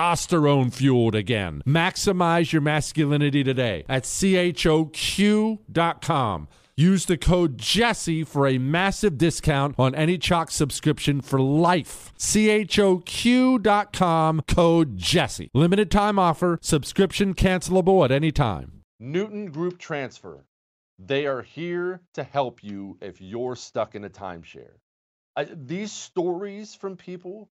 testosterone fueled again. Maximize your masculinity today at choq.com. Use the code Jesse for a massive discount on any CHOQ subscription for life. choq.com code Jesse. Limited time offer. Subscription cancelable at any time. Newton Group Transfer. They are here to help you if you're stuck in a timeshare. Uh, these stories from people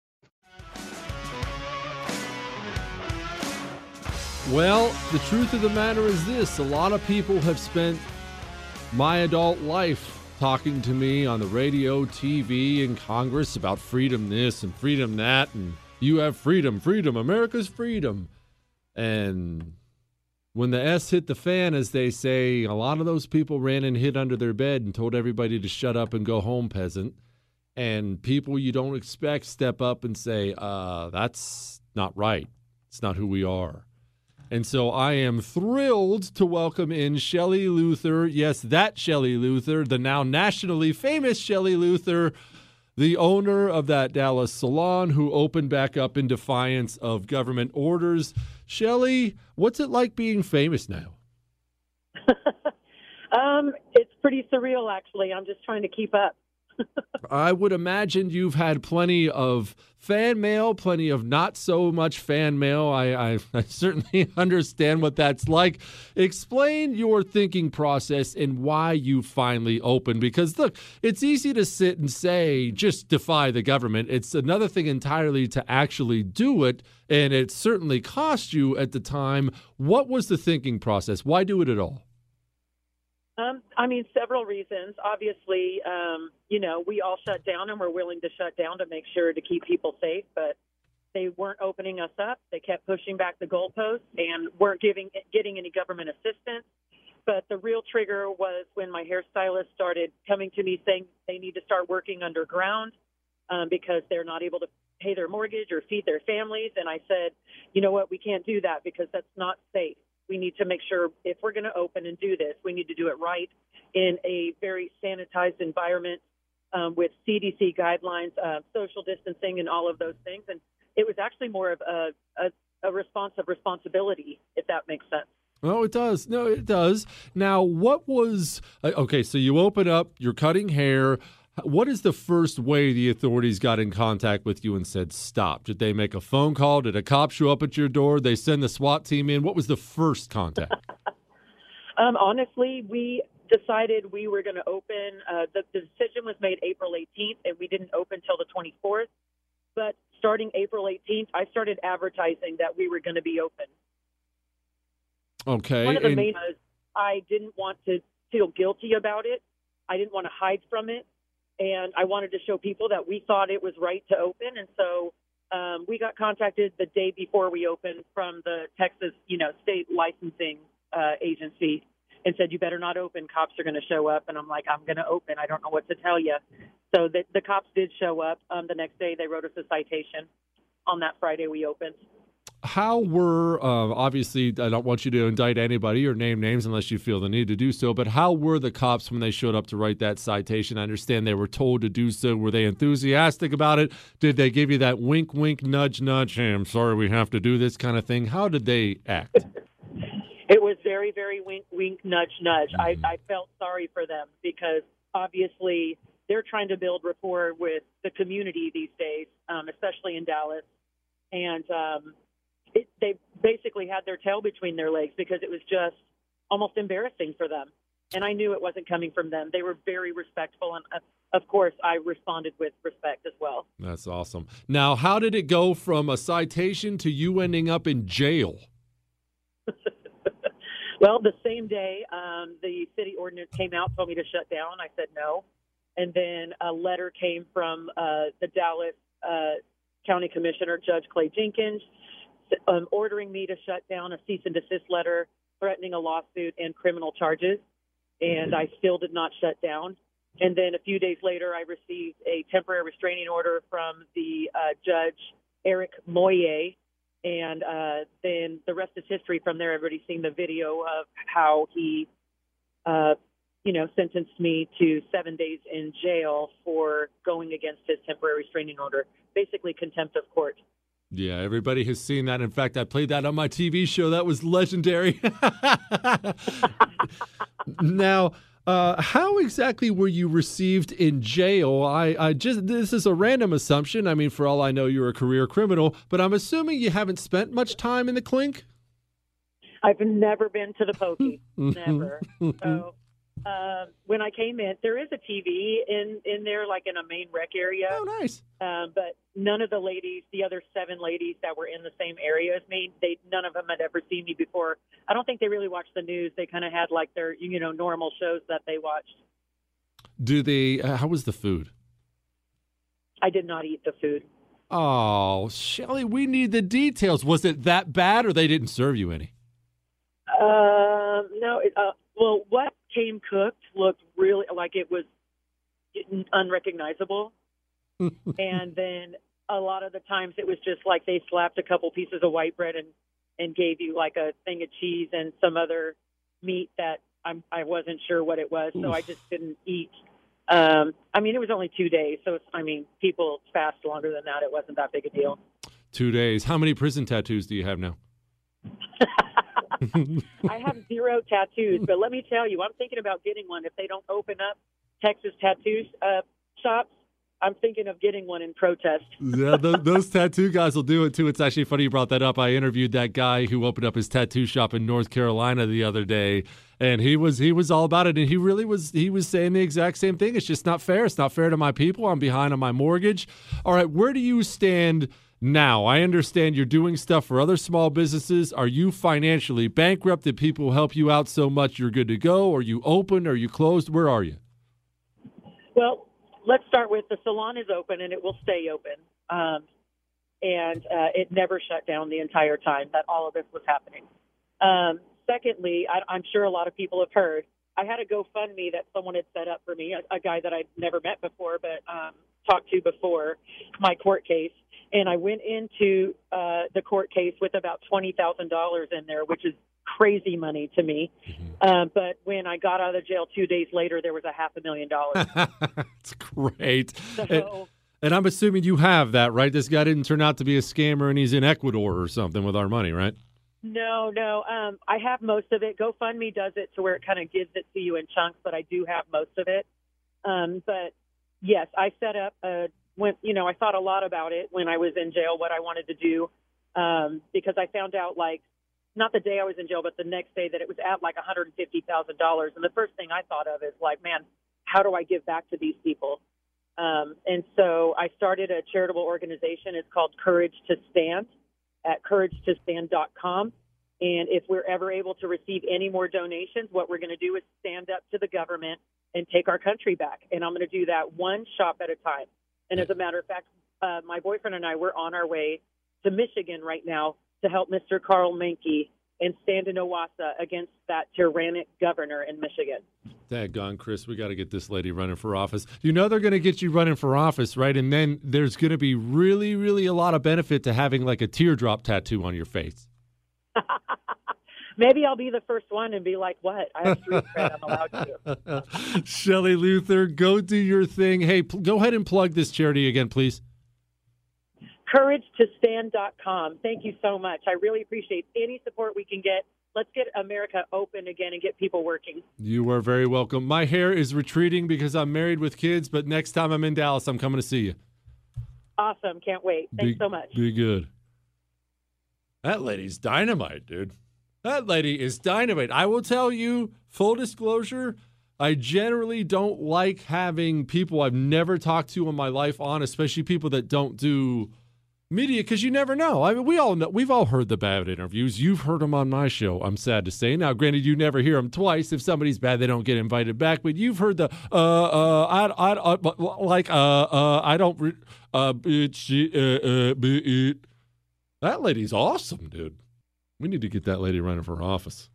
Well, the truth of the matter is this a lot of people have spent my adult life talking to me on the radio, TV, and Congress about freedom this and freedom that, and you have freedom, freedom, America's freedom. And when the S hit the fan, as they say, a lot of those people ran and hid under their bed and told everybody to shut up and go home, peasant. And people you don't expect step up and say, uh, that's not right. It's not who we are. And so I am thrilled to welcome in Shelley Luther. Yes, that Shelley Luther, the now nationally famous Shelley Luther, the owner of that Dallas salon who opened back up in defiance of government orders. Shelley, what's it like being famous now? um, it's pretty surreal, actually. I'm just trying to keep up. I would imagine you've had plenty of fan mail, plenty of not so much fan mail. I, I, I, certainly understand what that's like. Explain your thinking process and why you finally opened. Because, look, it's easy to sit and say, just defy the government. It's another thing entirely to actually do it. And it certainly cost you at the time. What was the thinking process? Why do it at all? Um, I mean, several reasons. Obviously, um, you know, we all shut down and we're willing to shut down to make sure to keep people safe, but they weren't opening us up. They kept pushing back the goalposts and weren't giving getting any government assistance. But the real trigger was when my hairstylist started coming to me saying they need to start working underground um, because they're not able to pay their mortgage or feed their families. And I said, you know what, we can't do that because that's not safe we need to make sure if we're going to open and do this, we need to do it right in a very sanitized environment um, with CDC guidelines, uh, social distancing, and all of those things. And it was actually more of a, a, a response of responsibility, if that makes sense. No, it does. No, it does. Now, what was uh, okay? So you open up, you're cutting hair. What is the first way the authorities got in contact with you and said stop? Did they make a phone call? Did a cop show up at your door? They send the SWAT team in? What was the first contact? um, honestly, we decided we were going to open. Uh, the, the decision was made April 18th, and we didn't open till the 24th. But starting April 18th, I started advertising that we were going to be open. Okay. One of the and- main was I didn't want to feel guilty about it. I didn't want to hide from it and I wanted to show people that we thought it was right to open. And so um, we got contacted the day before we opened from the Texas, you know, state licensing uh, agency and said, "You better not open. Cops are going to show up." And I'm like, "I'm going to open. I don't know what to tell you." So the, the cops did show up. Um, the next day, they wrote us a citation. On that Friday, we opened how were uh, obviously I don't want you to indict anybody or name names unless you feel the need to do so, but how were the cops when they showed up to write that citation? I understand they were told to do so. Were they enthusiastic about it? Did they give you that wink, wink, nudge, nudge? Hey, I'm sorry, we have to do this kind of thing. How did they act? It was very, very wink, wink, nudge, nudge. Mm-hmm. I, I felt sorry for them because obviously they're trying to build rapport with the community these days, um, especially in Dallas. And um, it, they basically had their tail between their legs because it was just almost embarrassing for them. And I knew it wasn't coming from them. They were very respectful, and uh, of course, I responded with respect as well. That's awesome. Now, how did it go from a citation to you ending up in jail? well, the same day, um, the city ordinance came out, told me to shut down. I said no. And then a letter came from uh, the Dallas uh, County Commissioner, Judge Clay Jenkins, um, ordering me to shut down a cease and desist letter, threatening a lawsuit and criminal charges, and I still did not shut down. And then a few days later, I received a temporary restraining order from the uh, judge Eric Moye, and uh, then the rest is history. From there, everybody's seen the video of how he, uh, you know, sentenced me to seven days in jail for going against his temporary restraining order, basically contempt of court. Yeah, everybody has seen that. In fact, I played that on my TV show. That was legendary. now, uh, how exactly were you received in jail? I, I just this is a random assumption. I mean, for all I know, you're a career criminal, but I'm assuming you haven't spent much time in the clink. I've never been to the pokey, never. So um, when I came in, there is a TV in in there, like in a main rec area. Oh, nice. Um, but none of the ladies, the other seven ladies that were in the same area as me, they none of them had ever seen me before. I don't think they really watched the news. They kind of had like their you know normal shows that they watched. Do they? Uh, how was the food? I did not eat the food. Oh, Shelley, we need the details. Was it that bad, or they didn't serve you any? Um, no. It, uh, well, what came cooked looked really like it was unrecognizable. and then a lot of the times it was just like they slapped a couple pieces of white bread and and gave you like a thing of cheese and some other meat that I'm I wasn't sure what it was, so Oof. I just didn't eat. Um, I mean, it was only two days, so it's, I mean, people fast longer than that. It wasn't that big a deal. Two days. How many prison tattoos do you have now? I have zero tattoos, but let me tell you, I'm thinking about getting one if they don't open up Texas tattoos uh, shops. I'm thinking of getting one in protest. yeah, those, those tattoo guys will do it too. It's actually funny you brought that up. I interviewed that guy who opened up his tattoo shop in North Carolina the other day, and he was he was all about it. And he really was he was saying the exact same thing. It's just not fair. It's not fair to my people. I'm behind on my mortgage. All right, where do you stand? Now, I understand you're doing stuff for other small businesses. Are you financially bankrupt? Did people help you out so much you're good to go? Are you open? Are you closed? Where are you? Well, let's start with the salon is open and it will stay open. Um, and uh, it never shut down the entire time that all of this was happening. Um, secondly, I, I'm sure a lot of people have heard. I had a GoFundMe that someone had set up for me, a, a guy that I'd never met before, but um, talked to before my court case and I went into uh, the court case with about twenty thousand dollars in there, which is crazy money to me. Mm-hmm. Uh, but when I got out of jail two days later, there was a half a million dollars. That's great. So, and, and, I'm assuming you have that, right? This guy didn't turn out to be a scammer, and he's in Ecuador or something with our money, right? No, no. Um, I have most of it. GoFundMe does it to where it kind of gives it to you in chunks, but I do have most of it. Um, but yes, I set up a when you know I thought a lot about it when I was in jail, what I wanted to do, um, because I found out like not the day I was in jail, but the next day that it was at like one hundred and fifty thousand dollars, and the first thing I thought of is like, man, how do I give back to these people? Um, and so I started a charitable organization. It's called Courage to Stand at couragetostand.com. And if we're ever able to receive any more donations, what we're going to do is stand up to the government and take our country back. And I'm going to do that one shop at a time. And as a matter of fact, uh, my boyfriend and I were on our way to Michigan right now to help Mr. Karl Manke and stand in Owosso against that tyrannic governor in Michigan. Daggone, Chris, we got to get this lady running for office. You know they're going to get you running for office, right? And then there's going to be really, really a lot of benefit to having like a teardrop tattoo on your face. Maybe I'll be the first one and be like, "What? I have street cred. I'm allowed to." Shelley Luther, go do your thing. Hey, pl- go ahead and plug this charity again, please. CourageToStand.com. Thank you so much. I really appreciate any support we can get. Let's get America open again and get people working. You are very welcome. My hair is retreating because I'm married with kids, but next time I'm in Dallas, I'm coming to see you. Awesome. Can't wait. Thanks be, so much. Be good. That lady's dynamite, dude. That lady is dynamite. I will tell you, full disclosure, I generally don't like having people I've never talked to in my life on, especially people that don't do media, because you never know. I mean, we all know, we've all heard the bad interviews. You've heard them on my show. I'm sad to say. Now, granted, you never hear them twice. If somebody's bad, they don't get invited back. But you've heard the uh uh I I, I like uh uh I don't uh bitch uh, uh, uh, that lady's awesome, dude. We need to get that lady running for office.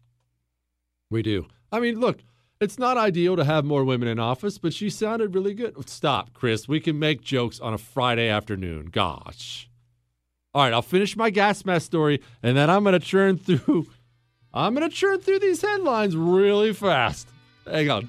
We do. I mean, look, it's not ideal to have more women in office, but she sounded really good. Stop, Chris. We can make jokes on a Friday afternoon. Gosh. All right, I'll finish my gas mask story, and then I'm going to churn through. I'm going to churn through these headlines really fast. Hang on.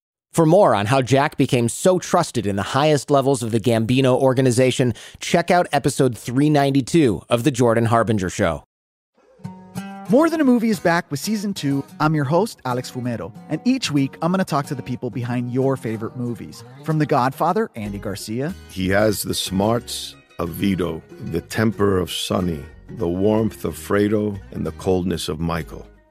For more on how Jack became so trusted in the highest levels of the Gambino organization, check out episode 392 of The Jordan Harbinger Show. More Than a Movie is back with season two. I'm your host, Alex Fumero, and each week I'm going to talk to the people behind your favorite movies. From The Godfather, Andy Garcia. He has the smarts of Vito, the temper of Sonny, the warmth of Fredo, and the coldness of Michael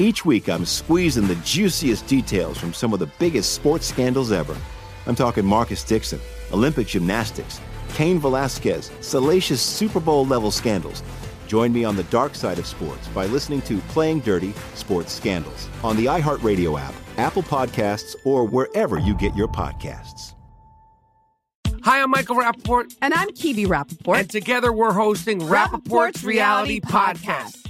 Each week, I'm squeezing the juiciest details from some of the biggest sports scandals ever. I'm talking Marcus Dixon, Olympic gymnastics, Cain Velasquez, salacious Super Bowl level scandals. Join me on the dark side of sports by listening to Playing Dirty Sports Scandals on the iHeartRadio app, Apple Podcasts, or wherever you get your podcasts. Hi, I'm Michael Rapaport. And I'm Kibi Rapaport. And together we're hosting Rapaport's, Reality, Podcast. We